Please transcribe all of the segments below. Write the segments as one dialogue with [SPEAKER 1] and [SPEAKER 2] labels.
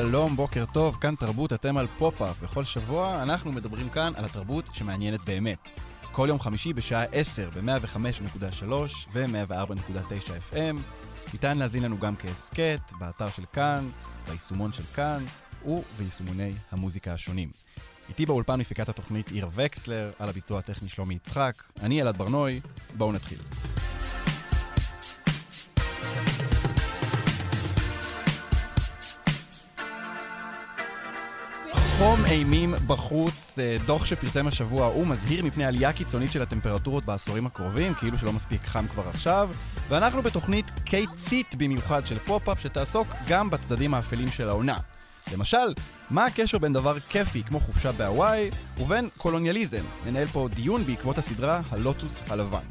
[SPEAKER 1] שלום, בוקר טוב, כאן תרבות, אתם על פופ-אפ. בכל שבוע אנחנו מדברים כאן על התרבות שמעניינת באמת. כל יום חמישי בשעה 10 ב-105.3 ו-104.9 FM. ניתן להזין לנו גם כהסכת, באתר של כאן, ביישומון של כאן, וביישומוני המוזיקה השונים. איתי באולפן מפיקת התוכנית עיר וקסלר, על הביצוע הטכני שלומי יצחק. אני אלעד בר-נוי, בואו נתחיל. חום אימים בחוץ, אה, דוח שפורסם השבוע הוא מזהיר מפני עלייה קיצונית של הטמפרטורות בעשורים הקרובים, כאילו שלא מספיק חם כבר עכשיו, ואנחנו בתוכנית קיצית במיוחד של פופ-אפ שתעסוק גם בצדדים האפלים של העונה. למשל, מה הקשר בין דבר כיפי כמו חופשה בהוואי ובין קולוניאליזם? ננהל פה דיון בעקבות הסדרה הלוטוס הלבן.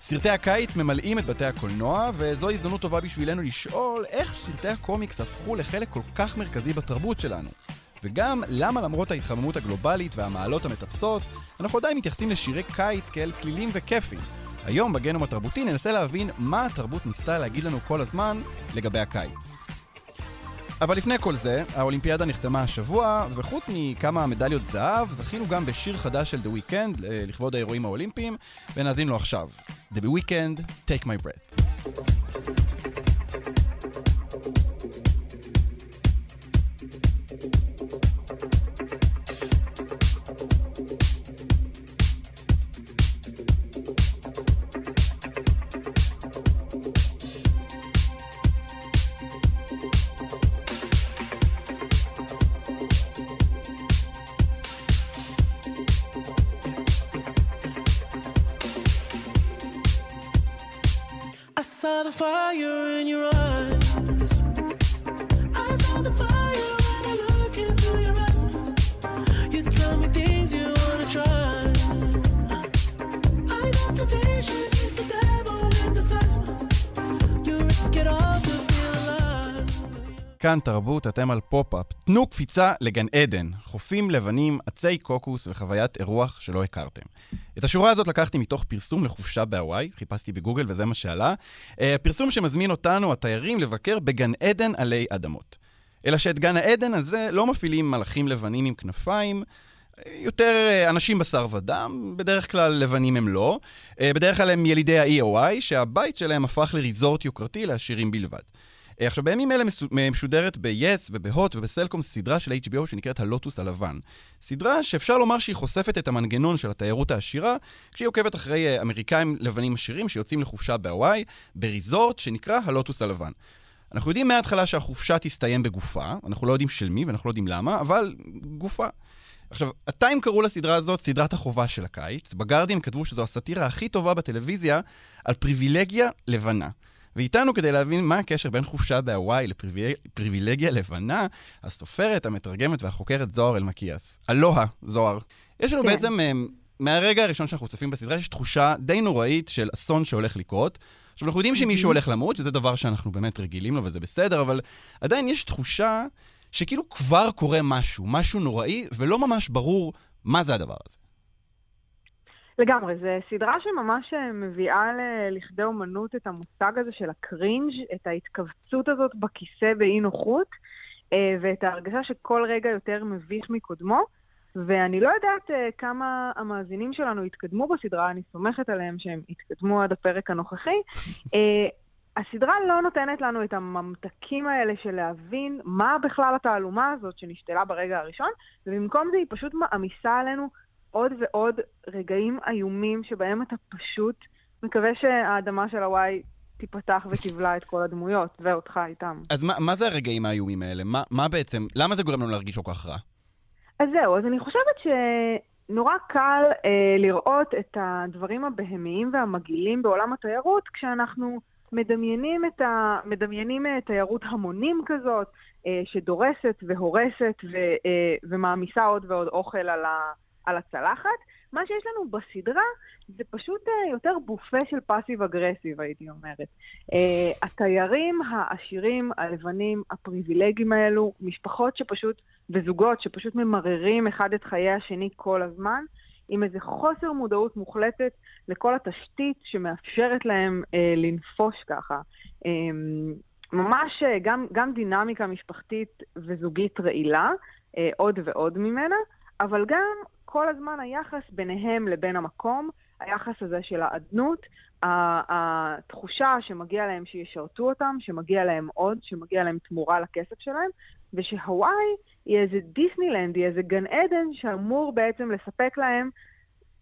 [SPEAKER 1] סרטי הקיץ ממלאים את בתי הקולנוע, וזו הזדמנות טובה בשבילנו לשאול איך סרטי הקומיקס הפכו לחלק כל כך מרכזי בתרבות שלנו. וגם למה למרות ההתחממות הגלובלית והמעלות המטפסות, אנחנו עדיין מתייחסים לשירי קיץ כאל כלילים וכיפים. היום בגנום התרבותי ננסה להבין מה התרבות ניסתה להגיד לנו כל הזמן לגבי הקיץ. אבל לפני כל זה, האולימפיאדה נחתמה השבוע, וחוץ מכמה מדליות זהב, זכינו גם בשיר חדש של The Weeknd לכבוד האירועים האולימפיים, ונאזין לו עכשיו. The Weeknd, Take My Breath. כאן תרבות, אתם על פופ-אפ. תנו קפיצה לגן עדן. חופים לבנים, עצי קוקוס וחוויית אירוח שלא הכרתם. את השורה הזאת לקחתי מתוך פרסום לחופשה בהוואי, חיפשתי בגוגל וזה מה שעלה. אה, פרסום שמזמין אותנו, התיירים, לבקר בגן עדן עלי אדמות. אלא שאת גן העדן הזה לא מפעילים מלאכים לבנים עם כנפיים, יותר אה, אנשים בשר ודם, בדרך כלל לבנים הם לא. אה, בדרך כלל הם ילידי ה-EOI, שהבית שלהם הפך לריזורט יוקרתי לעשירים בלבד. אה, עכשיו, בימים אלה משודרת ב-yes ובהוט ובסלקום סדרה של HBO שנקראת הלוטוס הלבן. סדרה שאפשר לומר שהיא חושפת את המנגנון של התיירות העשירה, כשהיא עוקבת אחרי אה, אמריקאים לבנים עשירים שיוצאים לחופשה בהוואי, בריזורט שנקרא הלוטוס הלבן. אנחנו יודעים מההתחלה שהחופשה תסתיים בגופה, אנחנו לא יודעים של מי ואנחנו לא יודעים למה, אבל גופה. עכשיו, הטיים קראו לסדרה הזאת סדרת החובה של הקיץ. בגרדין כתבו שזו הסאטירה הכי טובה בטלוויזיה על פריבילגיה לבנה. ואיתנו כדי להבין מה הקשר בין חופשה בהוואי לפריבילגיה לבנה, הסופרת, המתרגמת והחוקרת זוהר אלמקיאס. אלוה, זוהר. יש לנו
[SPEAKER 2] כן.
[SPEAKER 1] בעצם, אה, מהרגע הראשון שאנחנו צופים בסדרה, יש תחושה די נוראית של אסון שהולך לקרות. עכשיו, אנחנו יודעים שמישהו הולך למות, שזה דבר שאנחנו באמת רגילים לו וזה בסדר, אבל עדיין יש תחושה שכאילו כבר קורה משהו, משהו נוראי, ולא ממש ברור מה זה הדבר הזה.
[SPEAKER 2] לגמרי, זו סדרה שממש אה, מביאה ל- לכדי אומנות את המושג הזה של הקרינג', את ההתכווצות הזאת בכיסא באי נוחות, אה, ואת ההרגשה שכל רגע יותר מביך מקודמו. ואני לא יודעת אה, כמה המאזינים שלנו התקדמו בסדרה, אני סומכת עליהם שהם התקדמו עד הפרק הנוכחי. הסדרה לא נותנת לנו את הממתקים האלה של להבין מה בכלל התעלומה הזאת שנשתלה ברגע הראשון, ובמקום זה היא פשוט מעמיסה עלינו עוד ועוד רגעים איומים שבהם אתה פשוט מקווה שהאדמה של הוואי תיפתח ותבלע את כל הדמויות, ואותך איתם.
[SPEAKER 1] אז מה, מה זה הרגעים האיומים האלה? מה, מה בעצם, למה זה גורם לנו להרגיש כל כך רע?
[SPEAKER 2] אז זהו, אז אני חושבת שנורא קל אה, לראות את הדברים הבהמיים והמגעילים בעולם התיירות כשאנחנו מדמיינים, את ה... מדמיינים אה, תיירות המונים כזאת, אה, שדורסת והורסת ו... אה, ומעמיסה עוד ועוד אוכל על, ה... על הצלחת. מה שיש לנו בסדרה זה פשוט אה, יותר בופה של פאסיב אגרסיב, הייתי אומרת. אה, התיירים העשירים, הלבנים, הפריבילגיים האלו, משפחות שפשוט, וזוגות שפשוט ממררים אחד את חיי השני כל הזמן, עם איזה חוסר מודעות מוחלטת לכל התשתית שמאפשרת להם אה, לנפוש ככה. אה, ממש אה, גם, גם דינמיקה משפחתית וזוגית רעילה, אה, עוד ועוד ממנה, אבל גם כל הזמן היחס ביניהם לבין המקום, היחס הזה של האדנות, התחושה שמגיע להם שישרתו אותם, שמגיע להם עוד, שמגיע להם תמורה לכסף שלהם, ושהוואי היא איזה דיסנילנד, היא איזה גן עדן שאמור בעצם לספק להם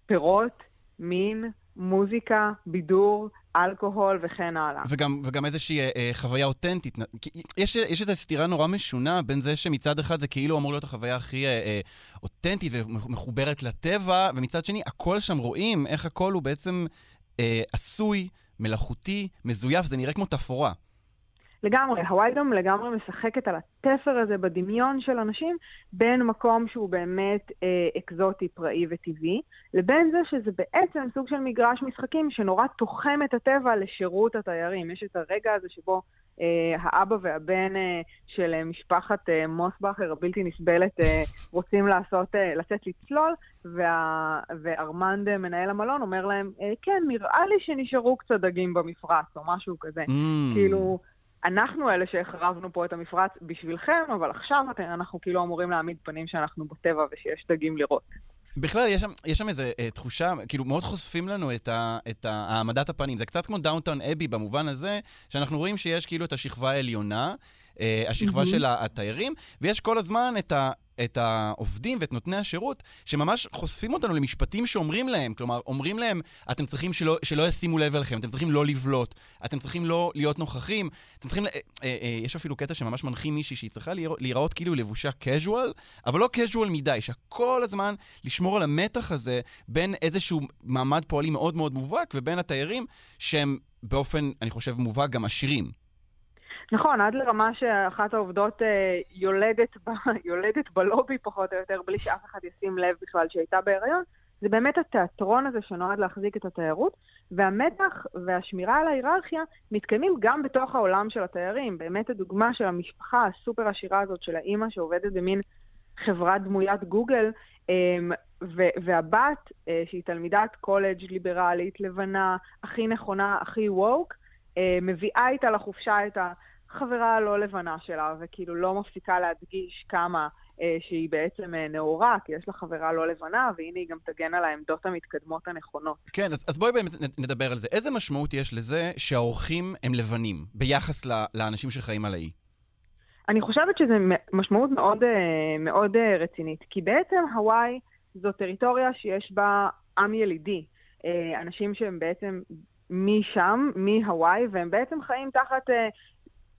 [SPEAKER 2] פירות, מין, מוזיקה, בידור, אלכוהול וכן הלאה.
[SPEAKER 1] וגם, וגם איזושהי אה, אה, חוויה אותנטית. יש, יש איזו סתירה נורא משונה בין זה שמצד אחד זה כאילו אמור להיות החוויה הכי אה, אה, אותנטית ומחוברת לטבע, ומצד שני, הכל שם רואים איך הכל הוא בעצם אה, עשוי, מלאכותי, מזויף, זה נראה כמו תפאורה.
[SPEAKER 2] לגמרי, הוואי גם לגמרי משחקת על התפר הזה בדמיון של אנשים בין מקום שהוא באמת אה, אקזוטי, פראי וטבעי, לבין זה שזה בעצם סוג של מגרש משחקים שנורא תוחם את הטבע לשירות התיירים. יש את הרגע הזה שבו אה, האבא והבן אה, של אה, משפחת אה, מוסבכר הבלתי נסבלת אה, רוצים לעשות, אה, לצאת לצלול, וה, וארמנד, אה, מנהל המלון, אומר להם, אה, כן, נראה לי שנשארו קצת דגים במפרץ, או משהו כזה.
[SPEAKER 1] Mm.
[SPEAKER 2] כאילו, אנחנו אלה שהחרבנו פה את המפרץ בשבילכם, אבל עכשיו אתם, אנחנו כאילו אמורים להעמיד פנים שאנחנו בטבע ושיש דגים לראות.
[SPEAKER 1] בכלל, יש שם, יש שם איזו אה, תחושה, כאילו, מאוד חושפים לנו את, ה, את ה, העמדת הפנים. זה קצת כמו דאונטון אבי במובן הזה, שאנחנו רואים שיש כאילו את השכבה העליונה, אה, השכבה של התיירים, ויש כל הזמן את ה... את העובדים ואת נותני השירות, שממש חושפים אותנו למשפטים שאומרים להם, כלומר, אומרים להם, אתם צריכים שלא, שלא ישימו לב אליכם, אתם צריכים לא לבלוט, אתם צריכים לא להיות נוכחים, אתם צריכים, אה, אה, אה, יש אפילו קטע שממש מנחים מישהי שהיא צריכה להיראות, כאילו לבושה casual, אבל לא casual מדי, שכל הזמן לשמור על המתח הזה בין איזשהו מעמד פועלי מאוד מאוד מובהק ובין התיירים שהם באופן, אני חושב, מובהק גם עשירים.
[SPEAKER 2] נכון, עד לרמה שאחת העובדות אה, יולדת, ב, יולדת בלובי פחות או יותר, בלי שאף אחד ישים לב בכלל שהייתה בהיריון, זה באמת התיאטרון הזה שנועד להחזיק את התיירות, והמתח והשמירה על ההיררכיה מתקיימים גם בתוך העולם של התיירים. באמת הדוגמה של המשפחה הסופר עשירה הזאת של האימא שעובדת במין חברת דמוית גוגל, ו- והבת, אה, שהיא תלמידת קולג' ליברלית, לבנה, הכי נכונה, הכי ווק, אה, מביאה איתה לחופשה את החברה הלא לבנה שלה, וכאילו לא מפסיקה להדגיש כמה אה, שהיא בעצם אה, נאורה, כי יש לה חברה לא לבנה, והנה היא גם תגן על העמדות המתקדמות הנכונות.
[SPEAKER 1] כן, אז, אז בואי באמת נדבר על זה. איזה משמעות יש לזה שהאורחים הם לבנים, ביחס ל- לאנשים שחיים על האי?
[SPEAKER 2] אני חושבת שזו משמעות מאוד, אה, מאוד אה, רצינית, כי בעצם הוואי זו טריטוריה שיש בה עם ילידי. אה, אנשים שהם בעצם משם, מהוואי, והם בעצם חיים תחת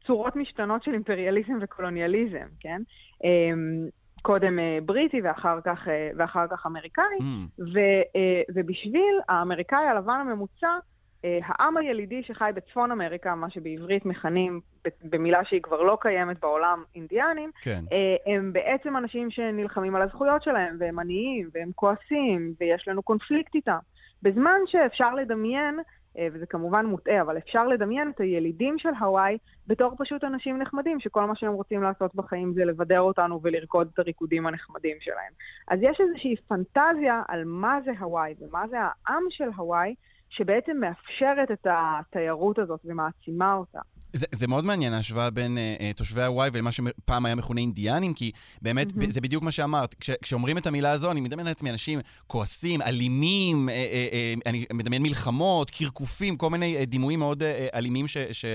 [SPEAKER 2] צורות משתנות של אימפריאליזם וקולוניאליזם, כן? אה, קודם אה, בריטי ואחר כך, אה, ואחר כך אמריקאי,
[SPEAKER 1] Mm,
[SPEAKER 2] ו, אה, ובשביל האמריקאי הלבן הממוצע, העם הילידי שחי בצפון אמריקה, מה שבעברית מכנים במילה שהיא כבר לא קיימת בעולם, אינדיאנים,
[SPEAKER 1] כן.
[SPEAKER 2] הם בעצם אנשים שנלחמים על הזכויות שלהם, והם עניים, והם כועסים, ויש לנו קונפליקט איתם. בזמן שאפשר לדמיין, וזה כמובן מוטעה, אבל אפשר לדמיין את הילידים של הוואי בתור פשוט אנשים נחמדים, שכל מה שהם רוצים לעשות בחיים זה לבדר אותנו ולרקוד את הריקודים הנחמדים שלהם. אז יש איזושהי פנטזיה על מה זה הוואי ומה זה העם של הוואי, שבעצם מאפשרת את התיירות הזאת ומעצימה אותה.
[SPEAKER 1] זה, זה מאוד מעניין ההשוואה בין אה, אה, תושבי הוואי ולמה שפעם היה מכונה אינדיאנים, כי באמת mm-hmm. זה בדיוק מה שאמרת. כש, כשאומרים את המילה הזו, אני מדמיין לעצמי אנשים כועסים, אלימים, אה, אה, אה, אני מדמיין מלחמות, קרקופים, כל מיני אה, דימויים מאוד אה, אה, אלימים ש, ש,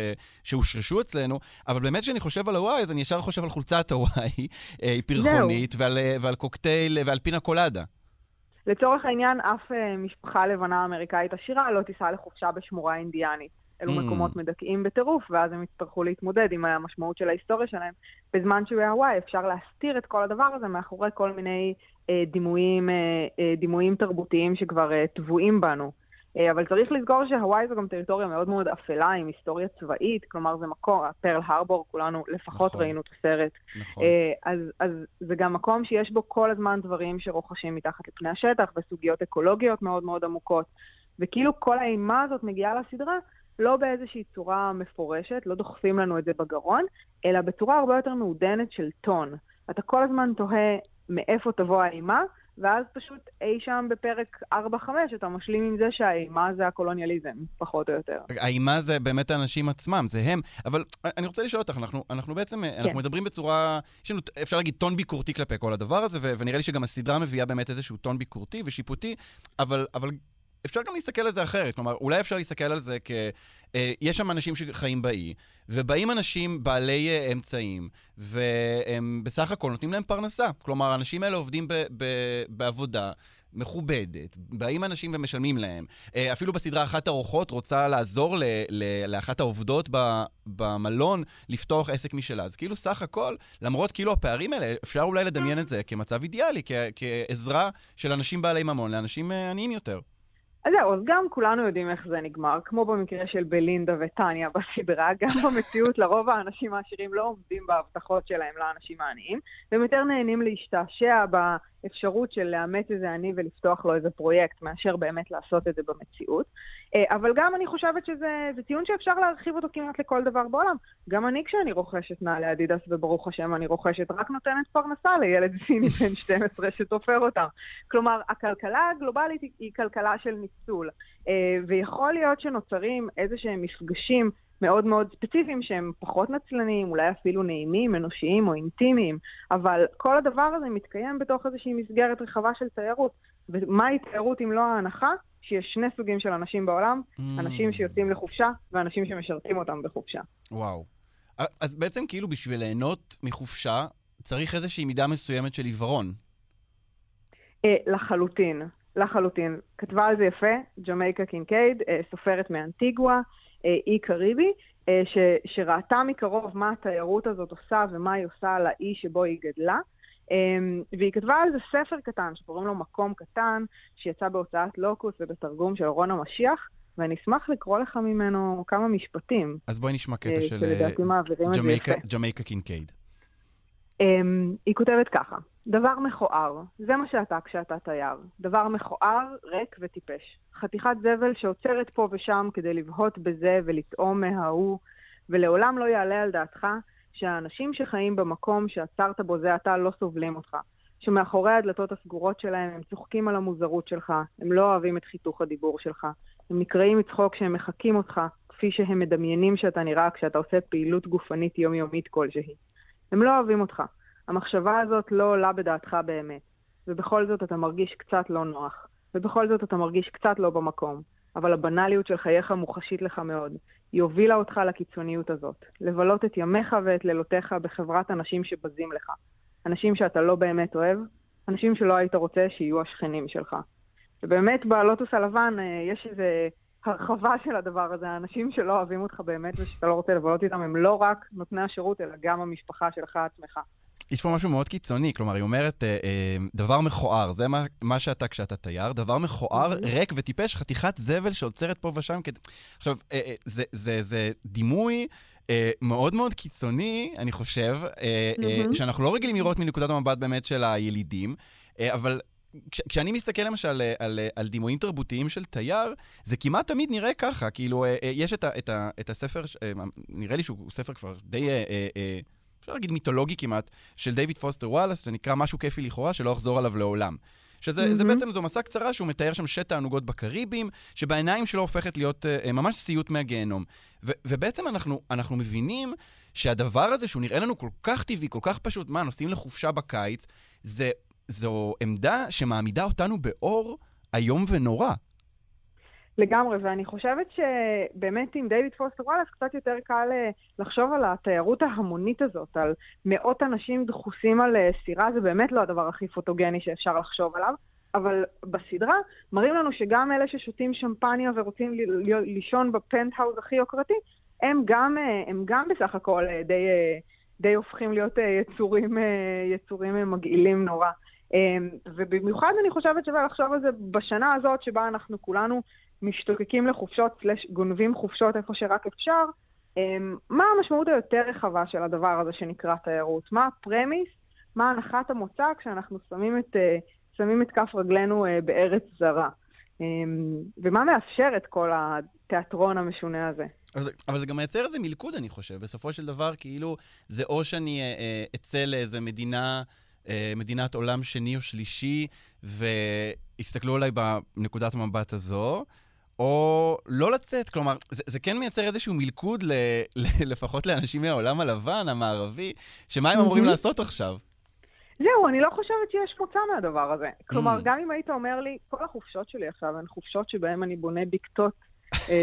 [SPEAKER 1] שהושרשו אצלנו, אבל באמת כשאני חושב על הוואי, אז אני ישר חושב על חולצת הוואי, אה, פרחונית, ועל, אה, ועל קוקטייל, ועל פינה קולדה.
[SPEAKER 2] לצורך העניין, אף אה, משפחה לבנה אמריקאית עשירה לא תיסע לחופשה בשמורה אינדיאנית. אלו
[SPEAKER 1] Mm.
[SPEAKER 2] מקומות מדכאים בטירוף, ואז הם יצטרכו להתמודד עם המשמעות של ההיסטוריה שלהם. בזמן שבהוואי אפשר להסתיר את כל הדבר הזה מאחורי כל מיני אה, דימויים, אה, אה, דימויים תרבותיים שכבר אה, טבועים בנו. אה, אבל צריך לזכור שהוואי זו גם טריטוריה מאוד מאוד אפלה, עם היסטוריה צבאית, כלומר זה מקום, פרל הרבור, כולנו לפחות
[SPEAKER 1] נכון.
[SPEAKER 2] ראינו את הסרט.
[SPEAKER 1] נכון.
[SPEAKER 2] אה, אז, אז זה גם מקום שיש בו כל הזמן דברים שרוכשים מתחת לפני השטח, וסוגיות אקולוגיות מאוד מאוד עמוקות. וכאילו כל האימה הזאת מגיעה לסדרה לא באיזושהי צורה מפורשת, לא דוחפים לנו את זה בגרון, אלא בצורה הרבה יותר מעודנת של טון. אתה כל הזמן תוהה מאיפה תבוא האימה, ואז פשוט אי שם בפרק 4-5 אתה משלים עם זה שהאימה זה הקולוניאליזם, פחות או יותר.
[SPEAKER 1] האימה זה באמת האנשים עצמם, זה הם. אבל אני רוצה לשאול אותך, אנחנו, אנחנו בעצם, כן. אנחנו מדברים בצורה, יש לנו, אפשר להגיד, טון ביקורתי כלפי כל הדבר הזה, ו- ונראה לי שגם הסדרה מביאה באמת איזשהו טון ביקורתי ושיפוטי, אבל, אבל אפשר גם להסתכל על זה אחרת. כלומר, אולי אפשר להסתכל על זה כ... אה, יש שם אנשים שחיים באי, ובאים אנשים בעלי אה, אמצעים, והם בסך הכל נותנים להם פרנסה. כלומר, האנשים האלה עובדים ב- ב- בעבודה. מכובדת, באים אנשים ומשלמים להם. אה, אפילו בסדרה אחת האורחות רוצה לעזור ל- ל- לאחת העובדות ב- במלון לפתוח עסק משלה. אז כאילו סך הכל, למרות כאילו הפערים האלה, אפשר אולי לדמיין את זה כמצב אידיאלי, כ- כעזרה של אנשים בעלי ממון לאנשים אה, עניים יותר.
[SPEAKER 2] אז זהו, אז גם כולנו יודעים איך זה נגמר, כמו במקרה של בלינדה וטניה בסדרה, גם במציאות לרוב האנשים העשירים לא עומדים בהבטחות שלהם לאנשים העניים, והם יותר נהנים להשתעשע באפשרות של לאמץ איזה עני ולפתוח לו איזה פרויקט, מאשר באמת לעשות את זה במציאות. אה, אבל גם אני חושבת שזה זה טיעון שאפשר להרחיב אותו כמעט לכל דבר בעולם. גם אני כשאני רוכשת נעלי אדידס, וברוך השם אני רוכשת, רק נותנת פרנסה לילד סיני בן 12 שתופר אותם. כלומר, הכלכלה הגלובלית היא כלכלה של ניצול, אה, ויכול להיות שנוצרים איזה שהם מפגשים מאוד מאוד ספציפיים שהם פחות נצלניים, אולי אפילו נעימים, אנושיים או אינטימיים, אבל כל הדבר הזה מתקיים בתוך איזושהי מסגרת רחבה של תיירות. ומהי תיירות אם לא ההנחה? שיש שני סוגים של אנשים בעולם,
[SPEAKER 1] Mm.
[SPEAKER 2] אנשים שיוצאים לחופשה ואנשים שמשרתים אותם בחופשה.
[SPEAKER 1] וואו. אז בעצם כאילו בשביל ליהנות מחופשה, צריך איזושהי מידה מסוימת של עיוורון.
[SPEAKER 2] אה, לחלוטין, לחלוטין. כתבה על זה יפה, ג'מייקה קינקייד, אה, סופרת מאנטיגואה, אה, אי קריבי, אה, ש, שראתה מקרוב מה התיירות הזאת עושה ומה היא עושה על האי שבו היא גדלה. Um, והיא כתבה על זה ספר קטן שקוראים לו מקום קטן, שיצא בהוצאת לוקוס ובתרגום של רון המשיח, ואני אשמח לקרוא לך ממנו כמה משפטים.
[SPEAKER 1] אז בואי נשמע קטע של ג'מייקה- קינקייד.
[SPEAKER 2] Um, היא כותבת ככה, דבר מכוער, זה מה שאתה כשאתה תייר. דבר מכוער, ריק וטיפש. חתיכת זבל שעוצרת פה ושם כדי לבהות בזה ולטעום מההוא, ולעולם לא יעלה על דעתך שהאנשים שחיים במקום שעצרת בו זה עתה לא סובלים אותך. שמאחורי הדלתות הסגורות שלהם הם צוחקים על המוזרות שלך, הם לא אוהבים את חיתוך הדיבור שלך. הם נקראים מצחוק שהם מחקים אותך, כפי שהם מדמיינים שאתה נראה כשאתה עושה פעילות גופנית יומיומית כלשהי. הם לא אוהבים אותך. המחשבה הזאת לא עולה בדעתך באמת. ובכל זאת אתה מרגיש קצת לא נוח. ובכל זאת אתה מרגיש קצת לא במקום. אבל הבנאליות של חייך מוחשית לך מאוד. היא הובילה אותך לקיצוניות הזאת. לבלות את ימיך ואת לילותיך בחברת אנשים שבזים לך. אנשים שאתה לא באמת אוהב, אנשים שלא היית רוצה שיהיו השכנים שלך. ובאמת בלוטוס הלבן אה, יש איזו הרחבה של הדבר הזה. האנשים שלא אוהבים אותך באמת ושאתה לא רוצה לבלות איתם הם לא רק נותני השירות, אלא גם המשפחה שלך עצמך.
[SPEAKER 1] יש פה משהו מאוד קיצוני, כלומר, היא אומרת, אה, אה, דבר מכוער, זה מה, מה שאתה כשאתה תייר, דבר מכוער, ריק וטיפש, חתיכת זבל שעוצרת פה ושם. כד... עכשיו, אה, אה, זה, זה, זה דימוי אה, מאוד מאוד קיצוני, אני חושב, אה, אה,
[SPEAKER 2] מהמם.
[SPEAKER 1] שאנחנו לא רגילים לראות מנקודת המבט באמת של הילידים, אה, אבל... כש, כשאני מסתכל למשל אה, על, על, על דימויים תרבותיים של תייר, זה כמעט תמיד נראה ככה. כאילו, אה, אה, יש את, ה, את, ה, את הספר, אה, נראה לי שהוא ספר כבר די, אה, אה, אה, אפשר להגיד מיתולוגי כמעט, של דיוויד פוסטר וואלאס, שנקרא משהו כיפי לכאורה, שלא אחזור עליו לעולם. שזה זה
[SPEAKER 2] מהמם.
[SPEAKER 1] בעצם, זו מסע קצרה שהוא מתאר שם שת תענוגות בקריבים, שבעיניים שלו הופכת להיות אה, ממש סיוט מהגיהנום. ו- ובעצם אנחנו, אנחנו מבינים שהדבר הזה, שהוא נראה לנו כל כך טבעי, כל כך פשוט, מה, נוסעים לחופשה בקיץ, זה, זו עמדה שמעמידה אותנו באור איום ונורא.
[SPEAKER 2] לגמרי, ואני חושבת שבאמת עם דיוויד פוסטר וואלאס קצת יותר קל אה, לחשוב על התיירות ההמונית הזאת, על מאות אנשים דחוסים על אה, סירה, זה באמת לא הדבר הכי פוטוגני שאפשר לחשוב עליו, אבל בסדרה מראים לנו שגם אלה ששותים שמפניה ורוצים לישון בפנטהאוז הכי יוקרתי, הם גם, אה, הם גם בסך הכל די, די הופכים להיות יצורים, יצורים מגעילים נורא. אה, ובמיוחד אני חושבת שווה לחשוב על זה בשנה הזאת שבה אנחנו כולנו משתוקקים לחופשות, גונבים חופשות איפה שרק אפשר, אמ, מה המשמעות היותר רחבה של הדבר הזה שנקרא תיירות? מה הפרמיס? מה הנחת המוצא כשאנחנו שמים את, אה, שמים את כף רגלינו אה, בארץ זרה? אמ, ומה מאפשר את כל התיאטרון המשונה הזה?
[SPEAKER 1] אבל, זה- אבל זה גם מייצר איזה מלכוד, אני חושב. בסופו של דבר, כאילו, זה או שאני אה, אצא לאיזה מדינה, מדינת עולם שני או שלישי, ויסתכלו עליי בנקודת המבט הזו, או לא לצאת. כלומר, זה, זה כן מייצר איזשהו מלכוד, ל, ל, לפחות לאנשים מהעולם הלבן, המערבי, שמה הם אמורים. לעשות עכשיו?
[SPEAKER 2] זהו, אני לא חושבת שיש מוצא מהדבר הזה. כלומר,
[SPEAKER 1] Mm.
[SPEAKER 2] גם אם היית אומר לי, כל החופשות שלי עכשיו הן חופשות שבהן אני בונה בקתות אה,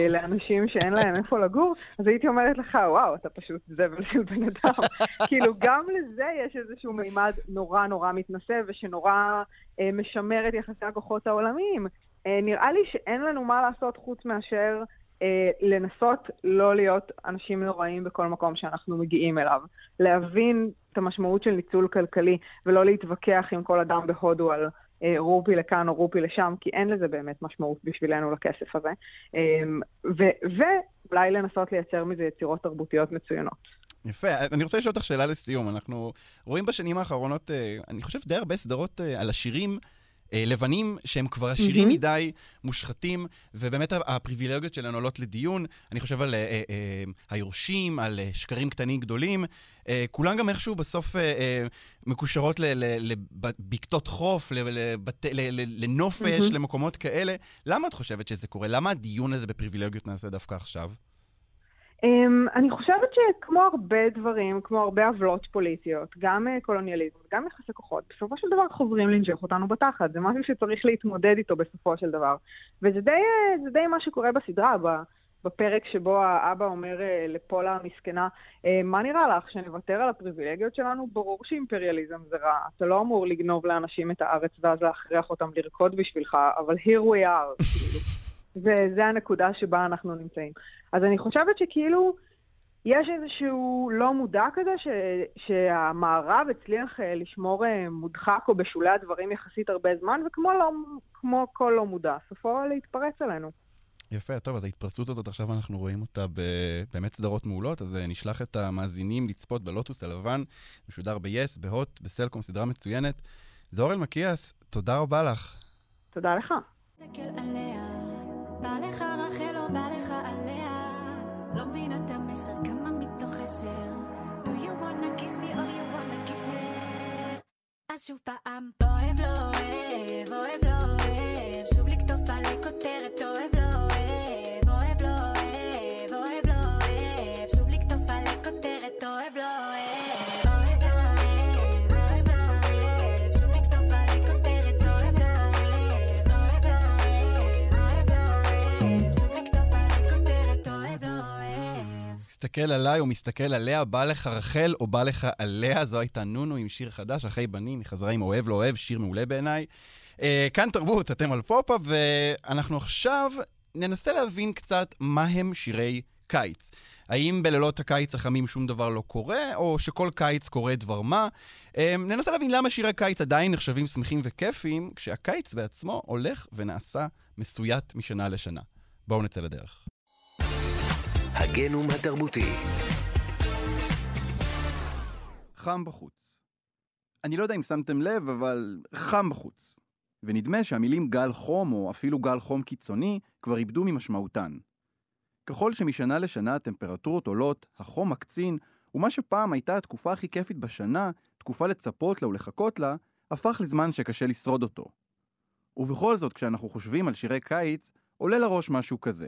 [SPEAKER 2] לאנשים שאין להם איפה לגור, אז הייתי אומרת לך, וואו, אתה פשוט זבל של בן אדם. כאילו, גם לזה יש איזשהו מימד נורא נורא מתנשא, ושנורא אה, משמר את יחסי הכוחות העולמיים. אה, נראה לי שאין לנו מה לעשות חוץ מאשר אה, לנסות לא להיות אנשים נוראים בכל מקום שאנחנו מגיעים אליו. להבין את המשמעות של ניצול כלכלי, ולא להתווכח עם כל אדם בהודו על אה, רופי לכאן או רופי לשם, כי אין לזה באמת משמעות בשבילנו לכסף הזה. ו- ואולי לנסות לייצר מזה יצירות תרבותיות מצוינות.
[SPEAKER 1] יפה. אני רוצה לשאול אותך שאלה לסיום. אנחנו רואים בשנים האחרונות, אה, אני חושב, די הרבה סדרות אה, על עשירים. אה, לבנים שהם כבר עשירים
[SPEAKER 2] מהמם.
[SPEAKER 1] מדי, מושחתים, ובאמת הפריבילגיות שלהם עולות לדיון. אני חושב על אה, אה, אה, היורשים, על אה, שקרים קטנים גדולים. אה, כולן גם איכשהו בסוף אה, אה, מקושרות לבקתות חוף, ל- לבתי- ל- ל- לנופש,
[SPEAKER 2] מהמם.
[SPEAKER 1] למקומות כאלה. למה את חושבת שזה קורה? למה הדיון הזה בפריבילגיות נעשה דווקא עכשיו?
[SPEAKER 2] Um, אני חושבת שכמו הרבה דברים, כמו הרבה עוולות פוליטיות, גם uh, קולוניאליזם, גם יחסי כוחות, בסופו של דבר חוזרים לנשוך אותנו בתחת. זה משהו שצריך להתמודד איתו בסופו של דבר. וזה די, זה די מה שקורה בסדרה, בפרק שבו האבא אומר uh, לפולה המסכנה, מה נראה לך, שנוותר על הפריבילגיות שלנו? ברור שאימפריאליזם זה רע. אתה לא אמור לגנוב לאנשים את הארץ ואז להכריח אותם לרקוד בשבילך, אבל here we are. כאילו. זה, זה הנקודה שבה אנחנו נמצאים. אז אני חושבת שכאילו, יש איזשהו לא מודע כזה ש, שהמערב הצליח אה, לשמור אה, מודחק או בשולי הדברים יחסית הרבה זמן, וכמו לא, כמו כל לא מודע, סופו להתפרץ עלינו.
[SPEAKER 1] יפה, טוב, אז ההתפרצות הזאת, עכשיו אנחנו רואים אותה באמת סדרות מעולות, אז אה, נשלח את המאזינים לצפות בלוטוס הלבן, משודר ב-yes, בהוט, בסלקום, סדרה מצוינת. זוהר אלמקיאס, תודה רבה לך.
[SPEAKER 2] תודה לך.
[SPEAKER 3] תסתכל עליה, בא לך רחל או בא לך עליה, לא מבין את המסר, כמה מתוך עשר. Do you wanna kiss me or you wanna kiss her? אז שוב פעם, אוהב לא אוהב,
[SPEAKER 1] מסתכל עליי או מסתכל עליה, בא לך רחל או בא לך עליה, זו הייתה נונו עם שיר חדש, אחרי בנים, היא חזרה עם אוהב לא אוהב, שיר מעולה בעיניי. אה, כאן תרבות, אתם על פופ-אפ, ואנחנו עכשיו ננסה להבין קצת מה הם שירי קיץ. האם בלילות הקיץ החמים שום דבר לא קורה, או שכל קיץ קורה דבר מה? אה, ננסה להבין למה שירי קיץ עדיין נחשבים שמחים וכיפיים, כשהקיץ בעצמו הולך ונעשה מסויט משנה לשנה. בואו נצא לדרך.
[SPEAKER 4] הגנום התרבותי.
[SPEAKER 1] חם בחוץ. אני לא יודע אם שמתם לב, אבל חם בחוץ. ונדמה שהמילים גל חום, או אפילו גל חום קיצוני, כבר איבדו ממשמעותן. ככל שמשנה לשנה הטמפרטורות עולות, החום מקצין, ומה שפעם הייתה התקופה הכי כיפית בשנה, תקופה לצפות לה ולחכות לה, הפך לזמן שקשה לשרוד אותו. ובכל זאת, כשאנחנו חושבים על שירי קיץ, עולה לראש משהו כזה.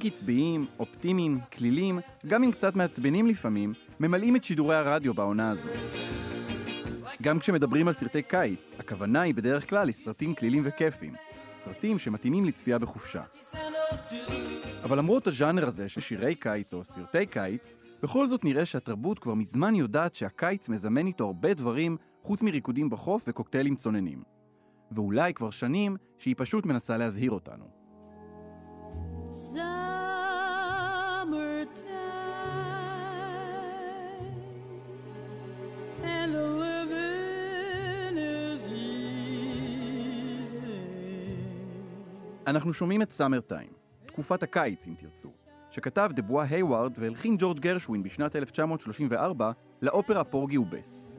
[SPEAKER 1] שירים קצביים, אופטימיים, כלילים, גם אם קצת מעצבנים לפעמים, ממלאים את שידורי הרדיו בעונה הזו. גם כשמדברים על סרטי קיץ, הכוונה היא בדרך כלל לסרטים כלילים וכיפים. סרטים שמתאימים לצפייה בחופשה. אבל למרות הז'אנר הזה של שירי קיץ או סרטי קיץ, בכל זאת נראה שהתרבות כבר מזמן יודעת שהקיץ מזמן איתו הרבה דברים חוץ מריקודים בחוף וקוקטיילים צוננים. ואולי כבר שנים שהיא פשוט מנסה להזהיר אותנו. אנחנו שומעים את סאמר טיים, תקופת הקיץ אם תרצו, שכתב דבואה היוורד והלחין ג'ורג' גרשווין בשנת 1934 לאופרה פורגי ובס.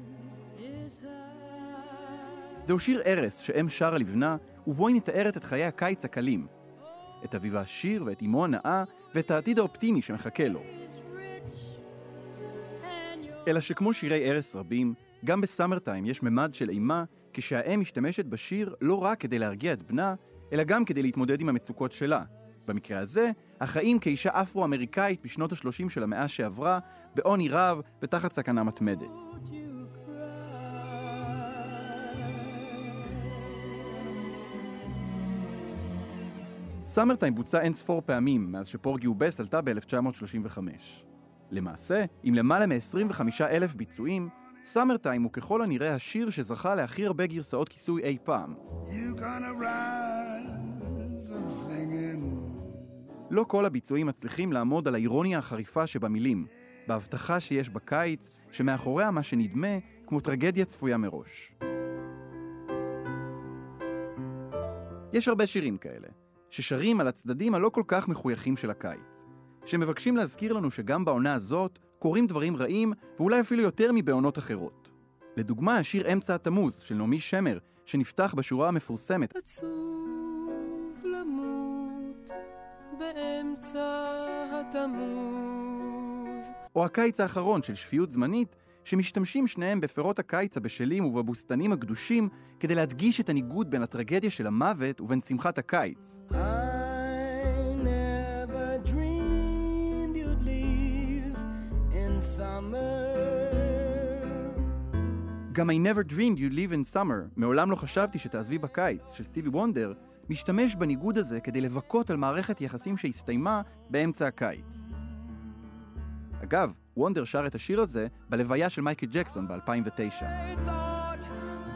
[SPEAKER 1] זהו שיר ארס שאם שרה לבנה, ובו היא מתארת את חיי הקיץ הקלים. את אביו העשיר ואת אמו הנאה, ואת העתיד האופטימי שמחכה לו. אלא שכמו שירי ארס רבים, גם בסאמר טיים יש ממד של אימה, כשהאם משתמשת בשיר לא רק כדי להרגיע את בנה, אלא גם כדי להתמודד עם המצוקות שלה. במקרה הזה, החיים כאישה אפרו-אמריקאית בשנות ה-30 של המאה שעברה, בעוני רב ותחת סכנה מתמדת. סאמרטיים בוצע אין ספור פעמים מאז שפורגי ובס עלתה ב-1935. למעשה, עם למעלה מ-25 אלף ביצועים, סאמרטיים הוא ככל הנראה השיר שזכה להכי הרבה גרסאות כיסוי אי פעם.
[SPEAKER 5] Rise.
[SPEAKER 1] לא כל הביצועים מצליחים לעמוד על האירוניה החריפה שבמילים, בהבטחה שיש בקיץ, שמאחוריה מה שנדמה כמו טרגדיה צפויה מראש. יש הרבה שירים כאלה, ששרים על הצדדים הלא כל כך מחויכים של הקיץ, שמבקשים להזכיר לנו שגם בעונה הזאת קורים דברים רעים, ואולי אפילו יותר מבעונות אחרות. לדוגמה, השיר אמצע התמוז של נעמי שמר, שנפתח בשורה המפורסמת
[SPEAKER 6] עצוב למות באמצע התמוז.
[SPEAKER 1] או הקיץ האחרון של שפיות זמנית, שמשתמשים שניהם בפירות הקיץ הבשלים ובבוסתנים הקדושים כדי להדגיש את הניגוד בין הטרגדיה של המוות ובין שמחת הקיץ.
[SPEAKER 6] I never dreamed you'd leave in summer.
[SPEAKER 1] גם I never dreamed you'd live in summer, מעולם לא חשבתי שתעזבי בקיץ, של סטיבי וונדר, משתמש בניגוד הזה כדי לבכות על מערכת יחסים שהסתיימה באמצע הקיץ. אגב, וונדר שר את השיר הזה בלוויה של מייקל ג'קסון ב-2009.
[SPEAKER 6] I thought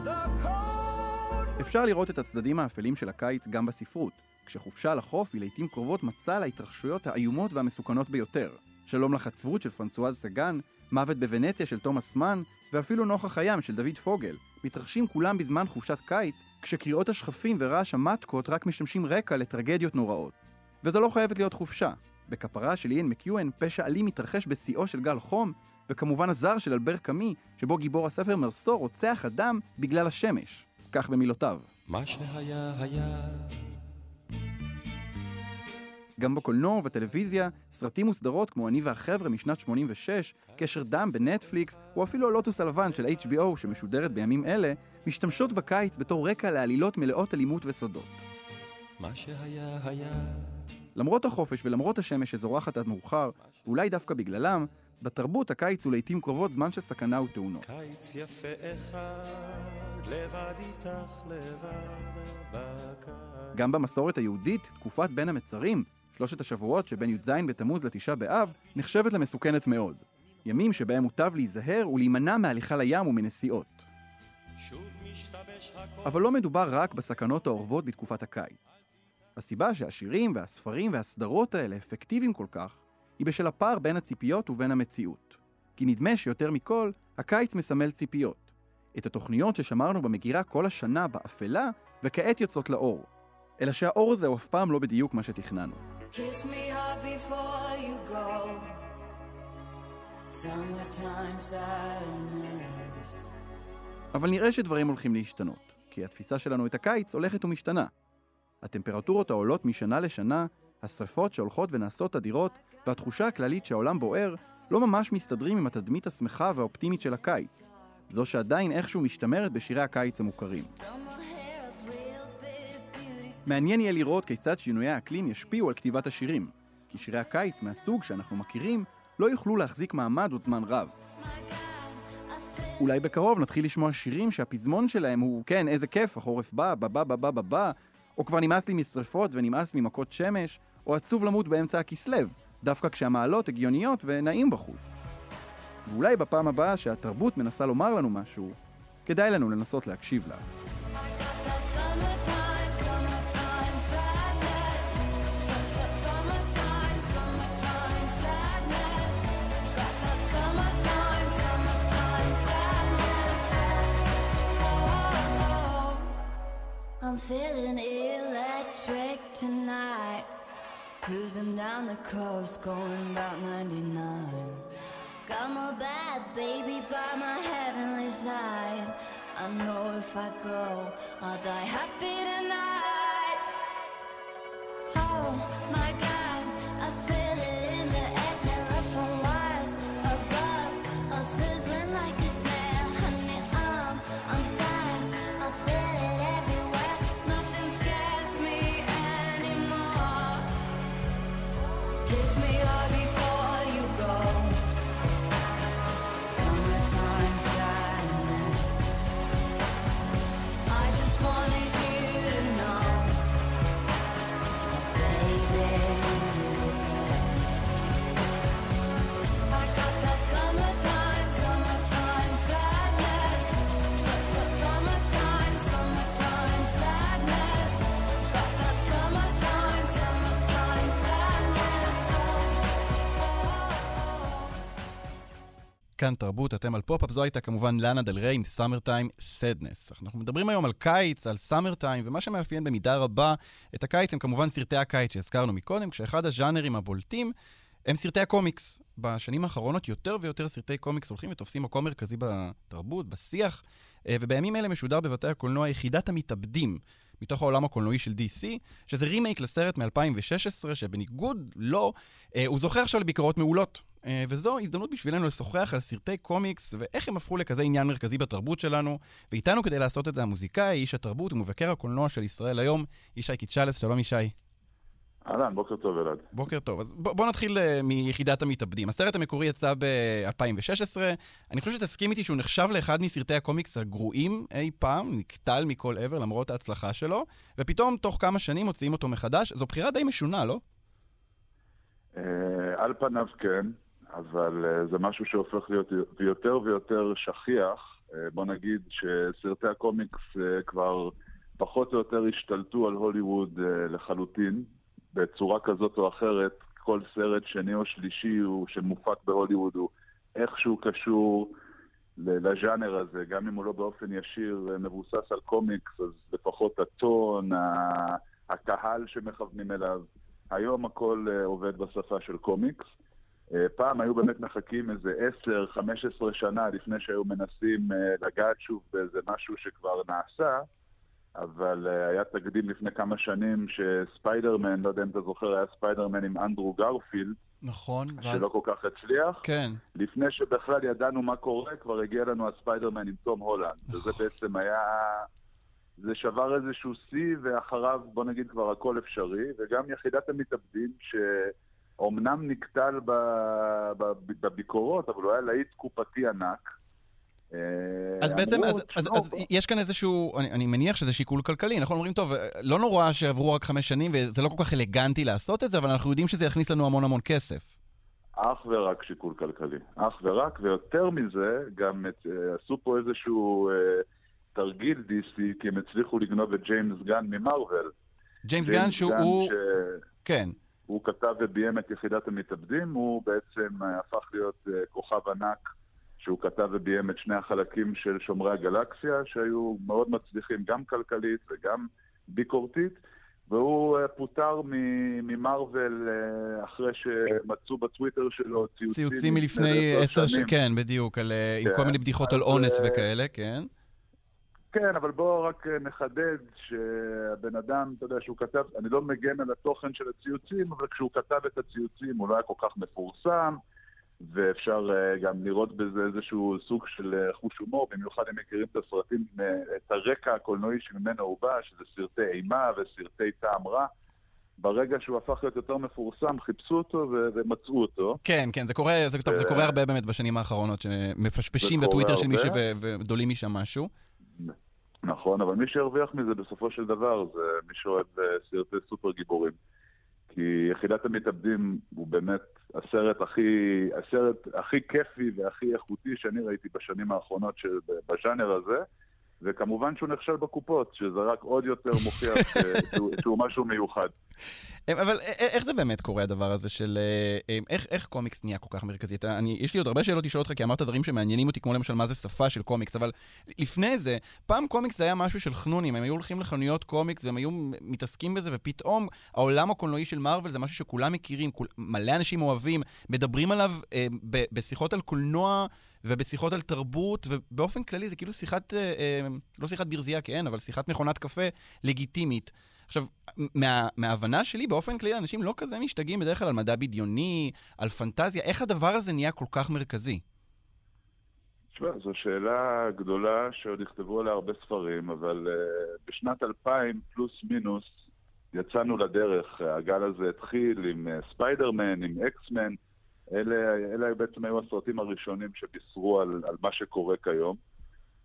[SPEAKER 6] the cold
[SPEAKER 1] אפשר לראות את הצדדים האפלים של הקיץ גם בספרות, כשחופשה לחוף היא לעיתים קרובות מצע להתרחשויות האיומות והמסוכנות ביותר. שלום לחצבות של פרנסואז סגן, מוות בוונציה של תומאס מן, ואפילו נוכח הים של דוד פוגל, מתרחשים כולם בזמן חופשת קיץ, כשקריאות השכפים ורעש המטקות רק משמשים רקע לטרגדיות נוראות. וזו לא חייבת להיות חופשה. בכפרה של איין מקיואן, פשע אלים מתרחש בשיאו של גל חום, וכמובן הזר של אלבר קאמי, שבו גיבור הספר מרסו רוצח אדם בגלל השמש. כך במילותיו.
[SPEAKER 4] מה שהיה היה,
[SPEAKER 1] גם בקולנוע ובטלוויזיה, סרטים וסדרות כמו אני והחבר'ה משנת 86, קשר דם בנטפליקס, או אפילו הלוטוס הלבן של HBO שמשודרת בימים אלה, משתמשות בקיץ בתור רקע לעלילות מלאות אלימות וסודות.
[SPEAKER 4] מה שהיה היה.
[SPEAKER 1] למרות החופש ולמרות השמש שזורחת עד מאוחר, ואולי דווקא בגללם, בתרבות הקיץ הוא לעיתים קרובות זמן של סכנה ותאונות.
[SPEAKER 4] קיץ יפה אחד, לבד איתך לבד בקיץ.
[SPEAKER 1] גם במסורת היהודית, תקופת בין המצרים, שלושת השבועות שבין י"ז בתמוז לתשעה באב, נחשבת למסוכנת מאוד. ימים שבהם מוטב להיזהר ולהימנע מהליכה לים ומנסיעות. אבל לא מדובר רק בסכנות האורבות בתקופת הקיץ. הסיבה שהשירים והספרים והסדרות האלה אפקטיביים כל כך, היא בשל הפער בין הציפיות ובין המציאות. כי נדמה שיותר מכל, הקיץ מסמל ציפיות. את התוכניות ששמרנו במגירה כל השנה באפלה, וכעת יוצאות לאור. אלא שהאור הזה הוא אף פעם לא בדיוק מה שתכננו.
[SPEAKER 3] Kiss me hard before you go. Summertime sadness.
[SPEAKER 1] אבל נראה שדברים הולכים להשתנות, כי התפיסה שלנו את הקיץ הולכת ומשתנה. הטמפרטורות העולות משנה לשנה, השרפות שהולכות ונעשות אדירות, והתחושה הכללית שהעולם בוער, לא ממש מסתדרים עם התדמית השמחה והאופטימית של הקיץ. זו שעדיין איכשהו משתמרת בשירי הקיץ המוכרים. מעניין יהיה לראות כיצד שינויי האקלים ישפיעו על כתיבת השירים, כי שירי הקיץ מהסוג שאנחנו מכירים לא יוכלו להחזיק מעמד עוד זמן רב. אולי בקרוב נתחיל לשמוע שירים שהפזמון שלהם הוא, כן, איזה כיף, החורף בא, בא, בא, בא, בא, בא, או כבר נמאס לי משרפות ונמאס ממכות שמש, או עצוב למות באמצע הכסלו, דווקא כשהמעלות הגיוניות ונעים בחוץ. ואולי בפעם הבאה שהתרבות מנסה לומר לנו משהו, כדאי לנו לנסות להקשיב לה.
[SPEAKER 7] I'm feeling electric tonight. Cruising down the coast, going about 99. Got my bad baby by my heavenly side. I know if I go, I'll die happy tonight. Oh my
[SPEAKER 1] כאן תרבות, אתם על פופ-אפ, זו הייתה כמובן לאנה דל ריי עם Summertime Sadness. אנחנו מדברים היום על קיץ, על summertime, ומה שמאפיין במידה רבה את הקיץ הם כמובן סרטי הקיץ שהזכרנו מקודם, כשאחד הז'אנרים הבולטים הם סרטי הקומיקס. בשנים האחרונות יותר ויותר סרטי קומיקס הולכים ותופסים מקום מרכזי בתרבות, בשיח, אה, ובימים אלה משודר בבתי הקולנוע יחידת המתאבדים. מתוך העולם הקולנועי של DC, שזה רימייק לסרט מ-2016, שבניגוד לו, אה, הוא זוכה עכשיו לביקורות מעולות. אה, וזו הזדמנות בשבילנו לשוחח על סרטי קומיקס ואיך הם הפכו לכזה עניין מרכזי בתרבות שלנו. ואיתנו כדי לעשות את זה המוזיקאי, איש התרבות ומבקר הקולנוע של ישראל היום, ישי קיצ'לס, שלום ישי.
[SPEAKER 8] אהלן, בוקר טוב אלעד.
[SPEAKER 1] בוקר טוב. אז בוא, בוא נתחיל uh, מיחידת המתאבדים. הסרט המקורי יצא ב-2016. אני חושב שתסכים איתי שהוא נחשב לאחד מסרטי הקומיקס הגרועים אי פעם, נקטל מכל עבר למרות ההצלחה שלו, ופתאום תוך כמה שנים מוציאים אותו מחדש. זו בחירה די משונה, לא?
[SPEAKER 8] אה, על פניו כן, אבל אה, זה משהו שהופך להיות יותר ויותר שכיח. אה, בוא נגיד שסרטי הקומיקס אה, כבר פחות או יותר השתלטו על הוליווד לחלוטין, בצורה כזאת או אחרת. כל סרט שני או שלישי הוא, שמופק בהוליווד הוא איכשהו קשור לז'אנר הזה, גם אם הוא לא באופן ישיר מבוסס על קומיקס, אז לפחות הטון, הקהל שמכוונים אליו. היום הכל עובד בשפה של קומיקס. אה, פעם היו באמת מחכים איזה 10-15 שנה לפני שהיו מנסים אה, לגעת שוב באיזה משהו שכבר נעשה, אבל אה, היה תקדים לפני כמה שנים שספיידרמן, לא יודע אם אתה זוכר, היה ספיידרמן עם אנדרו גרפילד,
[SPEAKER 1] נכון.
[SPEAKER 8] שלא כל כך הצליח.
[SPEAKER 1] כן.
[SPEAKER 8] לפני שבכלל ידענו מה קורה, כבר הגיע לנו הספיידרמן עם תום הולנד. וזה בעצם היה... זה שבר איזשהו שיא, ואחריו, בוא נגיד, כבר הכל אפשרי. וגם יחידת המתאבדים, שאומנם נקטל. בביקורות, אבל הוא היה להיט קופתי ענק. אה,
[SPEAKER 1] אז בעצם,
[SPEAKER 8] אמרו,
[SPEAKER 1] אז, אז,
[SPEAKER 8] "תשמעו,
[SPEAKER 1] אז יש כאן איזשהו, אני, אני מניח שזה שיקול כלכלי, נכון? אומרים, טוב, לא נורא שעברו רק חמש שנים, וזה לא כל כך אלגנטי לעשות את זה, אבל אנחנו יודעים שזה יכניס לנו המון המון כסף.
[SPEAKER 8] אך ורק שיקול כלכלי. אך ורק, ויותר מזה, גם את, אה, עשו פה איזשהו אה, תרגיל DC, כי הם הצליחו לגנוב את ג'יימס גן ממרוויל.
[SPEAKER 1] ג'יימס גן שהוא...
[SPEAKER 8] ש...
[SPEAKER 1] כן.
[SPEAKER 8] הוא כתב וביים את יחידת המתאבדים, הוא בעצם אה, הפך להיות אה, כוכב ענק שהוא כתב וביים את שני החלקים של שומרי הגלקסיה, שהיו מאוד מצליחים גם כלכלית וגם ביקורתית, והוא אה, פוטר ממרוויל אחרי שמצאו בטוויטר שלו ציוצים,
[SPEAKER 1] ציוצים מלפני עשר שנים, כן, בדיוק, על, אה, עם
[SPEAKER 8] כן.
[SPEAKER 1] כל מיני בדיחות על אונס וכאלה, כן.
[SPEAKER 8] כן, אבל בואו רק אה, נחדד שהבן אדם, אתה יודע, שהוא כתב, אני לא מגן על התוכן של הציוצים, אבל כשהוא כתב את הציוצים הוא לא היה כל כך מפורסם, ואפשר אה, גם לראות בזה איזשהו סוג של אה, חוש הומור, במיוחד אם מכירים את הסרטים, את הרקע הקולנועי שממנו הוא בא, שזה סרטי אימה וסרטי טעם רע. ברגע שהוא הפך להיות יותר מפורסם, חיפשו אותו ו- ומצאו אותו.
[SPEAKER 1] כן, כן, זה קורה, זה, טוב, זה קורה הרבה באמת בשנים האחרונות, שמפשפשים בטוויטר של מישהו
[SPEAKER 8] הרבה.
[SPEAKER 1] ודולים משם משהו.
[SPEAKER 8] נכון, אבל מי שהרוויח מזה בסופו של דבר זה מי שאוהב אה, סרטי סופר גיבורים. כי יחידת המתאבדים הוא באמת הסרט הכי, הסרט הכי כיפי והכי איכותי שאני ראיתי בשנים האחרונות בז'אנר הזה, וכמובן שהוא נכשל בקופות, שזה רק עוד יותר מוכיח שהוא, שהוא משהו מיוחד.
[SPEAKER 1] אה, אבל א- א- איך זה באמת קורה הדבר הזה של... אה, אה, איך, איך קומיקס נהיה כל כך מרכזי? אתה, אני, יש לי עוד הרבה שאלות לשאול אותך, כי אמרת דברים שמעניינים אותי, כמו למשל מה זה שפה של קומיקס, אבל לפני זה, פעם קומיקס זה היה משהו של חנונים, הם היו הולכים לחנויות קומיקס והם היו מתעסקים בזה, ופתאום העולם הקולנועי של מארוול זה משהו שכולם מכירים, כול, מלא אנשים אוהבים, מדברים עליו אה, ב, בשיחות על קולנוע ובשיחות על תרבות, ובאופן כללי זה כאילו שיחת, אה, אה, לא שיחת ברזייה, כן, אבל שיחת מכונת קפה לגיטימית. עכשיו, מה, מההבנה שלי, באופן כללי, אנשים לא כזה משתגעים בדרך כלל על מדע בדיוני, על פנטזיה. איך הדבר הזה נהיה כל כך מרכזי?
[SPEAKER 8] תשמע, זו שאלה גדולה שעוד יכתבו עליה הרבה ספרים, אבל uh, בשנת 2000 פלוס מינוס יצאנו לדרך. הגל הזה התחיל עם uh, ספיידרמן, עם אקסמן. אלה, אלה בעצם היו הסרטים הראשונים שבישרו על, על מה שקורה כיום.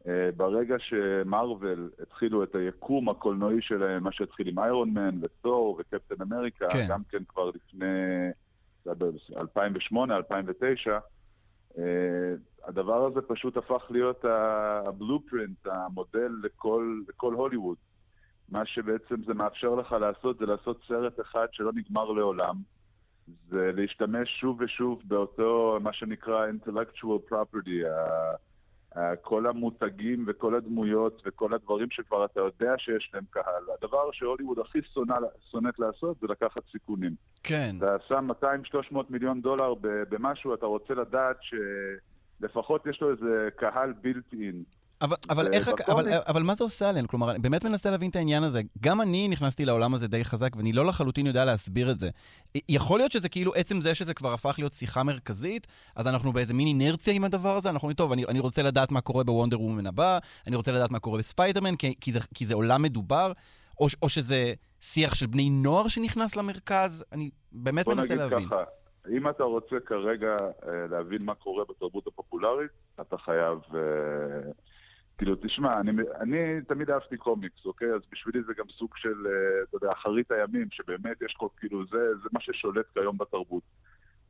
[SPEAKER 8] Uh, ברגע שמרוויל התחילו את היקום הקולנועי שלהם, מה שהתחיל עם איירון מן ותור וקפטן אמריקה,
[SPEAKER 1] כן.
[SPEAKER 8] גם כן כבר לפני 2008, 2009, Uh, הדבר הזה פשוט הפך להיות הבלופרינט, המודל לכל, לכל הוליווד. מה שבעצם זה מאפשר לך לעשות, זה לעשות סרט אחד שלא נגמר לעולם. זה להשתמש שוב ושוב באותו, מה שנקרא intellectual property, כל המותגים וכל הדמויות וכל הדברים שכבר אתה יודע שיש להם קהל. הדבר שהוליווד הכי שונא- שונאת לעשות זה לקחת סיכונים.
[SPEAKER 1] כן.
[SPEAKER 8] אתה שם 200-300 מיליון דולר במשהו, אתה רוצה לדעת שלפחות יש לו איזה קהל בילט אין.
[SPEAKER 1] אבל, אבל,
[SPEAKER 8] ו-
[SPEAKER 1] איך, אבל, אבל מה זה עושה עלינו? כלומר, אני באמת מנסה להבין את העניין הזה. גם אני נכנסתי לעולם הזה די חזק, ואני לא לחלוטין יודע להסביר את זה. יכול להיות שזה כאילו, עצם זה שזה כבר הפך להיות שיחה מרכזית, אז אנחנו באיזה מין אינרציה עם הדבר הזה, אנחנו אומרים, טוב, אני, אני רוצה לדעת מה קורה בוונדר וומן הבא, אני רוצה לדעת מה קורה בספיידרמן, כי, כי, זה, כי זה עולם מדובר, או, או שזה שיח של בני נוער שנכנס למרכז, אני באמת מנסה להבין.
[SPEAKER 8] ככה, אם אתה רוצה כרגע אה, להבין מה קורה בתרבות הפופולרית, אתה חייב... כאילו, תשמע, אני, אני תמיד אהבתי קומיקס, אוקיי? אז בשבילי זה גם סוג של, אה, אתה יודע, אחרית הימים, שבאמת יש כל, כאילו, זה, זה מה ששולט כיום בתרבות.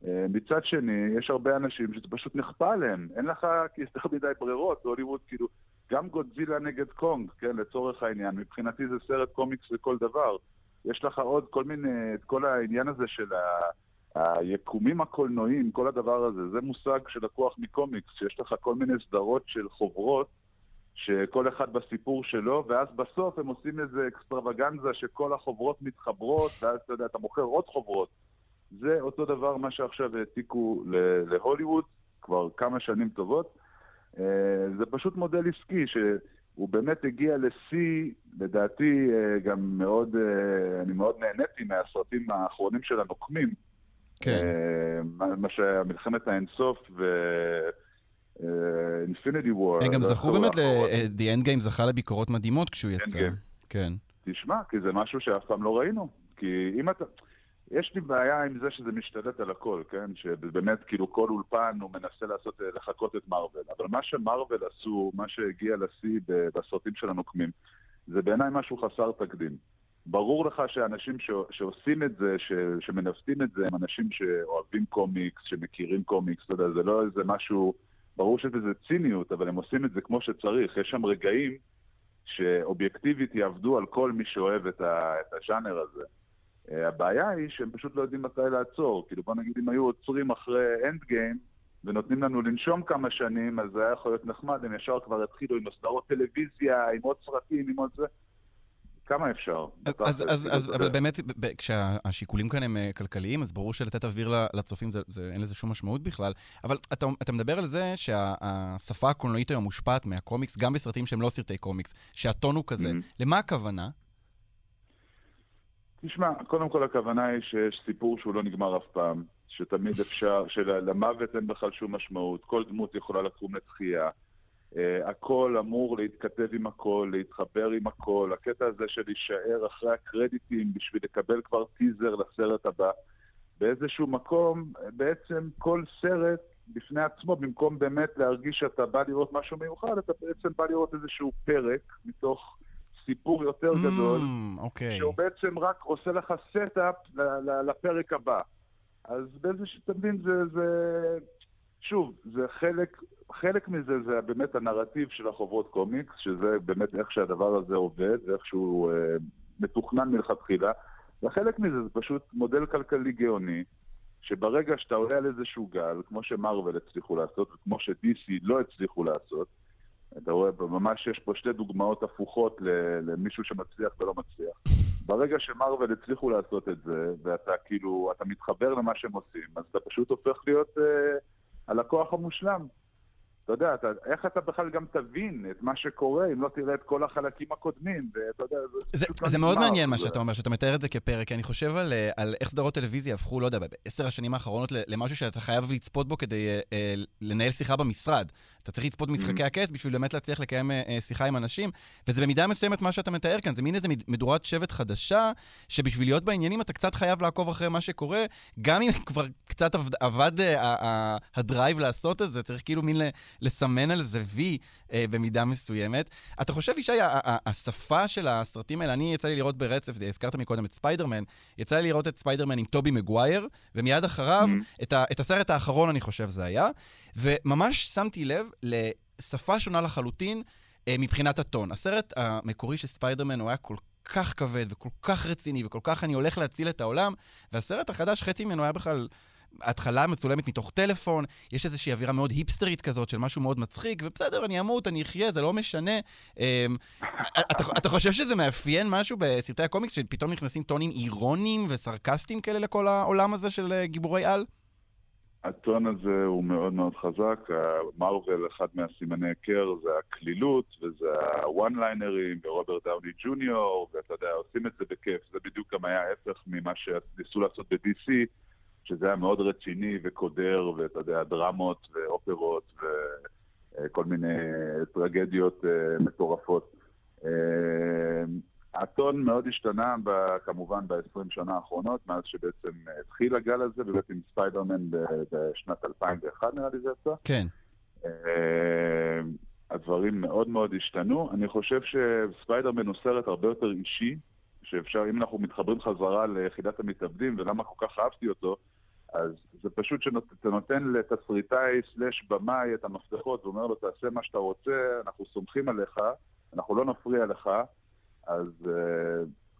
[SPEAKER 8] אה, מצד שני, יש הרבה אנשים שזה פשוט נכפה עליהם. אין לך יותר מדי ברירות, בהוליווד, כאילו, גם גודזילה נגד קונג, כן, לצורך העניין, מבחינתי זה סרט קומיקס לכל דבר. יש לך עוד כל מיני, את כל העניין הזה של ה... היקומים הקולנועיים, כל הדבר הזה, זה מושג שלקוח מקומיקס, שיש לך כל מיני סדרות של חוברות, שכל אחד בסיפור שלו, ואז בסוף הם עושים איזה אקסטרווגנזה שכל החוברות מתחברות, ואז אתה יודע, אתה מוכר עוד חוברות. זה אותו דבר מה שעכשיו העתיקו להוליווד, כבר כמה שנים טובות. אה, זה פשוט מודל עסקי שהוא באמת הגיע לשיא, לדעתי אה, גם מאוד, אה, אני מאוד נהניתי מהסרטים האחרונים של הנוקמים.
[SPEAKER 1] כן.
[SPEAKER 8] מה- מה שהיה מלחמת האינסוף ו... אינפיניטי וור.
[SPEAKER 1] הם גם זכו באמת, אה, The Endgame זכה לביקורות מדהימות כשהוא יצא. כן.
[SPEAKER 8] תשמע, כי זה משהו שאף פעם לא ראינו. כי אם אתה... יש לי בעיה עם זה שזה משתלט על הכל, כן? שבאמת, כאילו, כל אולפן הוא מנסה לעשות, לחקות את מארוול. אבל מה שמארוול עשו, מה שהגיע לשיא בסרטים של הנוקמים, זה בעיניי משהו חסר תקדים. ברור לך שאנשים ש... שעושים את זה, ש... שמנווטים את זה, הם אנשים שאוהבים קומיקס, שמכירים קומיקס, אתה יודע, זה לא איזה משהו... ברור שזה ציניות, אבל הם עושים את זה כמו שצריך. יש שם רגעים שאובייקטיבית יעבדו על כל מי שאוהב את, ה... את הז'אנר הזה. אה, הבעיה היא שהם פשוט לא יודעים מתי לעצור. כאילו, בוא נגיד, אם היו עוצרים אחרי אנד גיים ונותנים לנו לנשום כמה שנים, אז זה היה יכול להיות נחמד, הם ישר כבר התחילו עם הסדרות טלוויזיה, עם עוד סרטים, עם עוד זה. כמה אפשר?
[SPEAKER 1] אז, אז, אז, אז אבל באמת, כשהשיקולים כאן הם אה, כלכליים, אז ברור שלתת אוויר לצופים, זה, זה, אין לזה שום משמעות בכלל. אבל אתה, אתה מדבר על זה שהשפה הקולנועית היום מושפעת מהקומיקס, גם בסרטים שהם לא סרטי קומיקס, שהטון הוא כזה.
[SPEAKER 8] Mhm.
[SPEAKER 1] למה הכוונה?
[SPEAKER 8] תשמע, קודם כל הכוונה היא שיש סיפור שהוא לא נגמר אף פעם, שתמיד אפשר, שלמוות אין בכלל שום משמעות, כל דמות יכולה לקום לתחייה. אה, הכל אמור להתכתב עם הכל, להתחבר עם הכל. הקטע הזה של להישאר אחרי הקרדיטים בשביל לקבל כבר טיזר לסרט הבא. באיזשהו מקום, בעצם כל סרט בפני עצמו, במקום באמת להרגיש שאתה בא לראות משהו מיוחד, אתה בעצם בא לראות איזשהו פרק מתוך סיפור יותר גדול,
[SPEAKER 1] Mm, אוקיי.
[SPEAKER 8] שהוא בעצם רק עושה לך setup לפרק הבא. אז באיזשהו, אתה מבין, זה, זה... שוב, זה חלק, חלק מזה זה באמת הנרטיב של החוברות קומיקס, שזה באמת איך שהדבר הזה עובד, ואיך שהוא אה, מתוכנן מלכתחילה, וחלק מזה זה פשוט מודל כלכלי גאוני, שברגע שאתה עולה על איזשהו גל, כמו שמרוויל הצליחו לעשות, וכמו ש-DC לא הצליחו לעשות, אתה רואה, ממש יש פה שתי דוגמאות הפוכות למישהו שמצליח ולא מצליח. ברגע שמרוויל הצליחו לעשות את זה, ואתה כאילו, אתה מתחבר למה שהם עושים, אז אתה פשוט הופך להיות אה, הלקוח המושלם. אתה יודע, אתה, איך אתה בכלל גם תבין את מה שקורה אם לא תראה את כל החלקים הקודמים, ואתה יודע, זה
[SPEAKER 1] זה,
[SPEAKER 8] פשוט לא
[SPEAKER 1] זה מאוד. מעניין מה
[SPEAKER 8] זה-
[SPEAKER 1] שאתה אומר, שאתה מתאר את זה כפרק, כי אני חושב על, אה, על איך סדרות טלוויזיה הפכו, לא יודע, בעשר השנים האחרונות למשהו שאתה חייב לצפות בו כדי אה, אה, לנהל שיחה במשרד. אתה צריך לצפות במשחקי הכס בשביל באמת להצליח לקיים אה, אה, שיחה עם אנשים, וזה במידה מסוימת מה שאתה מתאר כאן, זה מין איזה מד- מדורת שבט חדשה, שבשביל להיות בעניינים אתה קצת חייב לעקוב אחרי מה שקורה, גם אם כבר קצת עבד, עבד אה, הדרייב לעשות את זה, צריך כאילו מין ל- לסמן על זה וי אה, במידה מסוימת. אתה חושב, ישי, השפה של הסרטים האלה, אני יצא לי לראות ברצף, הזכרת מקודם את ספיידרמן, יצא לי לראות את ספיידרמן עם טובי מגווייר, ומיד אחריו,
[SPEAKER 8] Mhm.
[SPEAKER 1] את, ה- את הסרט האחרון, אני חושב זה היה, וממש שמתי לב לשפה שונה לחלוטין אה, מבחינת הטון. הסרט המקורי של ספיידרמן הוא היה כל כך כבד וכל כך רציני וכל כך אני הולך להציל את העולם, והסרט החדש, חצי ממנו היה בכלל... התחלה מצולמת מתוך טלפון, יש איזושהי אווירה מאוד היפסטרית כזאת של משהו מאוד מצחיק, ובסדר, אני אמות, אני אחיה, זה לא משנה. אמ, אתה, אתה חושב שזה מאפיין משהו בסרטי הקומיקס, שפתאום נכנסים טונים אירוניים וסרקסטיים כאלה לכל העולם הזה של אה, גיבורי על?
[SPEAKER 8] הטון הזה הוא מאוד מאוד חזק. מרוויל, אחד מהסימני היכר זה הקלילות, וזה הוואן ליינרים, ורוברט דאוני ג'וניור, ואתה יודע, עושים את זה בכיף. זה בדיוק גם היה ההפך ממה שניסו לעשות ב-DC, שזה היה מאוד רציני וקודר, ואתה יודע, דרמות ואופרות וכל מיני טרגדיות אה, מטורפות. אה, הטון מאוד השתנה ב, כמובן ב-20 שנה האחרונות, מאז שבעצם התחיל הגל הזה, ובעצם עם ספיידרמן בשנת 2001 נראה לי זה יצא.
[SPEAKER 1] כן.
[SPEAKER 8] אה, הדברים מאוד מאוד השתנו. אני חושב שספיידרמן הוא סרט הרבה יותר אישי, שאפשר, אם אנחנו מתחברים חזרה ליחידת המתאבדים ולמה כל כך אהבתי אותו, אז זה פשוט שאתה נותן לתסריטאי סלאש במאי את המפתחות ואומר לו, תעשה מה שאתה רוצה, אנחנו סומכים עליך, אנחנו לא נפריע לך, אז uh,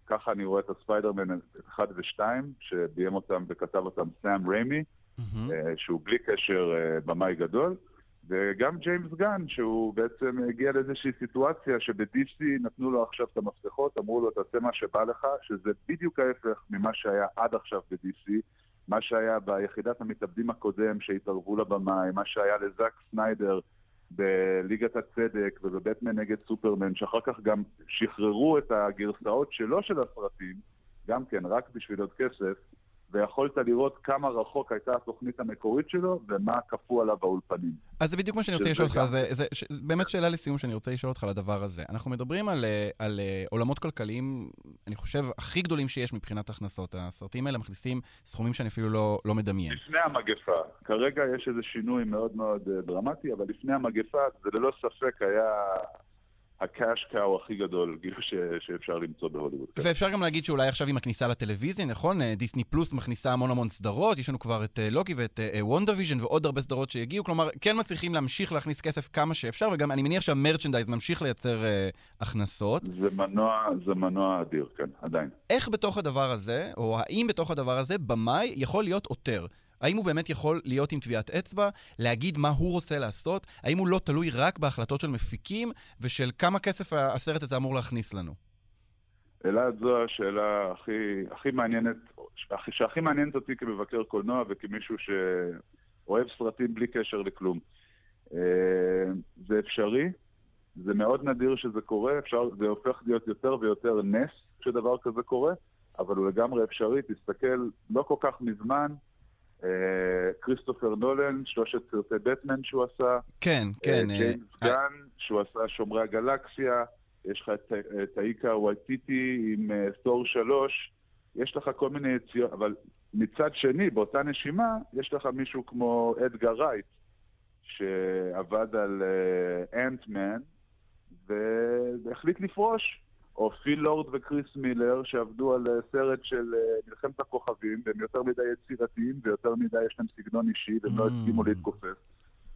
[SPEAKER 8] ככה אני רואה את הספיידרמן 1 ו-2, שביים אותם וכתב אותם סאם ריימי,
[SPEAKER 1] מהמם.
[SPEAKER 8] אה, שהוא בלי קשר אה, במאי גדול, וגם ג'יימס גן, שהוא בעצם הגיע לאיזושהי סיטואציה שב-DC נתנו לו עכשיו את המפתחות, אמרו לו תעשה מה שבא לך, שזה בדיוק ההפך ממה שהיה עד עכשיו ב-DC, מה שהיה ביחידת המתאבדים הקודם שהתערבו לבמאי, מה שהיה לזאק סניידר בליגת הצדק ובבטמן נגד סופרמן, שאחר כך גם שחררו את הגרסאות שלו של הסרטים, גם כן, רק בשביל עוד כסף, ויכולת לראות כמה רחוק הייתה התוכנית המקורית שלו ומה כפו עליו האולפנים.
[SPEAKER 1] אז זה בדיוק מה שאני רוצה לשאול אותך, זה, זה ש, באמת שאלה לסיום שאני רוצה לשאול אותך על הדבר הזה. אנחנו מדברים על, אה, על אה, עולמות כלכליים, אני חושב, הכי גדולים שיש מבחינת הכנסות. הסרטים האלה מכניסים סכומים שאני אפילו לא, לא מדמיין.
[SPEAKER 8] לפני המגפה, כרגע יש איזה שינוי מאוד מאוד אה, דרמטי, אבל לפני המגפה זה ללא ספק היה ה cash cow הכי גדול כאילו, ש... שאפשר למצוא בהוליווד.
[SPEAKER 1] ואפשר גם להגיד שאולי עכשיו עם הכניסה לטלוויזיה, נכון? אה, דיסני פלוס מכניסה המון המון סדרות, יש לנו כבר את אה, לוקי ואת וונדר ויז'ן ועוד הרבה סדרות שהגיעו, כלומר, כן מצליחים להמשיך להכניס כסף כמה שאפשר, וגם אני מניח שה merchandise ממשיך לייצר אה, הכנסות.
[SPEAKER 8] זה מנוע, זה מנוע אדיר, כן, עדיין.
[SPEAKER 1] איך בתוך הדבר הזה, או האם בתוך הדבר הזה, במאי יכול להיות עותר? האם הוא באמת יכול להיות עם טביעת אצבע, להגיד מה הוא רוצה לעשות? האם הוא לא תלוי רק בהחלטות של מפיקים ושל כמה כסף הסרט הזה אמור להכניס לנו?
[SPEAKER 8] אלעד, זו השאלה הכי, הכי מעניינת, הכי- שהכי מעניינת אותי כמבקר קולנוע וכמישהו שאוהב סרטים בלי קשר לכלום. אה, זה אפשרי, זה מאוד נדיר שזה קורה, אפשר, זה הופך להיות יותר ויותר נס כשדבר כזה קורה, אבל הוא לגמרי אפשרי. תסתכל, לא כל כך מזמן, כריסטופר נולן, שלושת סרטי בטמן שהוא עשה.
[SPEAKER 1] כן, כן.
[SPEAKER 8] אה,
[SPEAKER 1] אה,
[SPEAKER 8] ג'יימס
[SPEAKER 1] אה,
[SPEAKER 8] גן, שהוא עשה שומרי הגלקסיה. יש לך את אה, טאיקה וייטיטי עם אה, תור שלוש. יש לך כל מיני יציאות, אבל מצד שני, באותה נשימה, יש לך מישהו כמו אדגר רייט, שעבד על אנטמן, והחליט לפרוש. או פיל לורד וקריס מילר, שעבדו על אה, סרט של אה, מלחמת הכוכבים, והם יותר מדי יצירתיים ויותר מדי יש להם סגנון אישי, והם לא
[SPEAKER 1] Mm.
[SPEAKER 8] הסכימו להתכופף.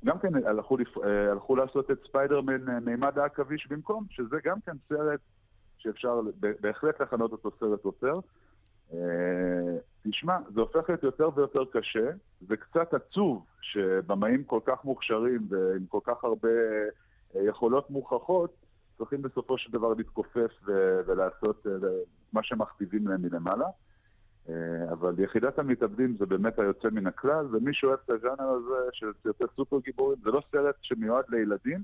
[SPEAKER 8] גם כן הלכו, לפ... אה, הלכו לעשות את ספיידרמן אה, מימד העכביש במקום, שזה גם כן סרט שאפשר בהחלט לכנות אותו סרט אוצר. אה, תשמע, זה הופך להיות יותר ויותר קשה, זה קצת עצוב שבמאים כל כך מוכשרים ועם כל כך הרבה אה, יכולות מוכחות, צריכים בסופו של דבר להתכופף ו- ולעשות אה, מה שמכתיבים להם מלמעלה. אה, אבל יחידת המתאבדים זה באמת היוצא מן הכלל, ומי שאוהב את הז'אנר הזה של סרטי סופר גיבורים, זה לא סרט שמיועד לילדים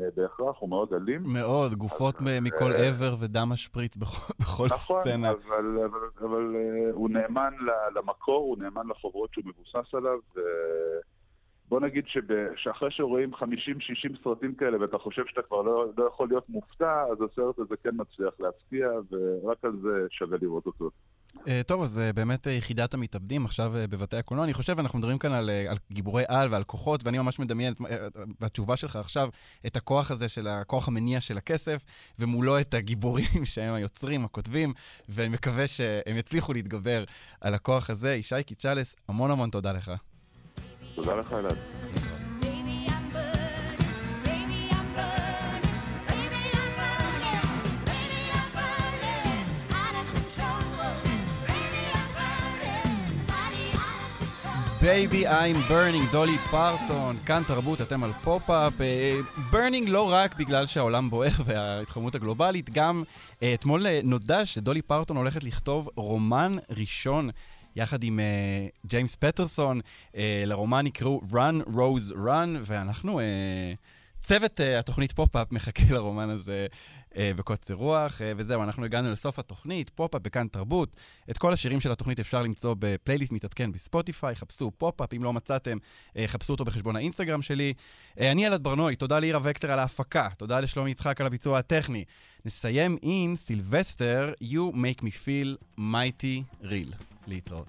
[SPEAKER 8] אה, בהכרח, הוא מאוד אלים.
[SPEAKER 1] מאוד, גופות
[SPEAKER 8] אז,
[SPEAKER 1] מכל
[SPEAKER 8] אה,
[SPEAKER 1] עבר ודם משפריץ בכל בכל
[SPEAKER 8] נכון,
[SPEAKER 1] סצנה.
[SPEAKER 8] אבל, אבל, אבל אה, הוא נאמן למקור, הוא נאמן לחוברות שהוא מבוסס עליו, ובוא נגיד שב- שאחרי שרואים 50-60 סרטים כאלה ואתה חושב שאתה כבר לא, לא יכול להיות מופתע, אז הסרט הזה כן מצליח להפתיע, ורק על זה שווה לראות אותו.
[SPEAKER 1] אה, טוב, אז אה, באמת אה, יחידת המתאבדים עכשיו בבתי הקולנוע. אני חושב, אנחנו מדברים כאן על, על גיבורי על ועל כוחות, ואני ממש מדמיין בתשובה שלך עכשיו את הכוח הזה של הכוח המניע של הכסף, ומולו את הגיבורים שהם היוצרים, הכותבים, ואני מקווה שהם יצליחו להתגבר על הכוח הזה. ישי קיצ'לס, המון המון תודה לך.
[SPEAKER 8] תודה לך, אלעד.
[SPEAKER 3] Baby I'm Burning,
[SPEAKER 1] דולי פרטון, כאן תרבות, אתם על פופ-אפ. Burning לא רק בגלל שהעולם בוער וההתחממות הגלובלית, גם אה, אתמול אה, נודע שדולי פרטון הולכת לכתוב רומן ראשון. יחד עם אה, ג'יימס פטרסון, אה, לרומן יקראו Run, Rose, Run, ואנחנו, אה, צוות אה, התוכנית פופ-אפ מחכה לרומן הזה אה, בקוצר רוח, אה, וזהו, אנחנו הגענו לסוף התוכנית, פופ-אפ בכאן תרבות. את כל השירים של התוכנית אפשר למצוא בפלייליסט מתעדכן בספוטיפיי, חפשו פופ-אפ, אם לא מצאתם, אה, חפשו אותו בחשבון האינסטגרם שלי. אה, אני אלעד ברנועי, תודה לאירה וקסלר על ההפקה, תודה לשלומי יצחק על הביצוע הטכני. נסיים עם סילבסטר, You Make Me Feel Mighty Real. להתראות.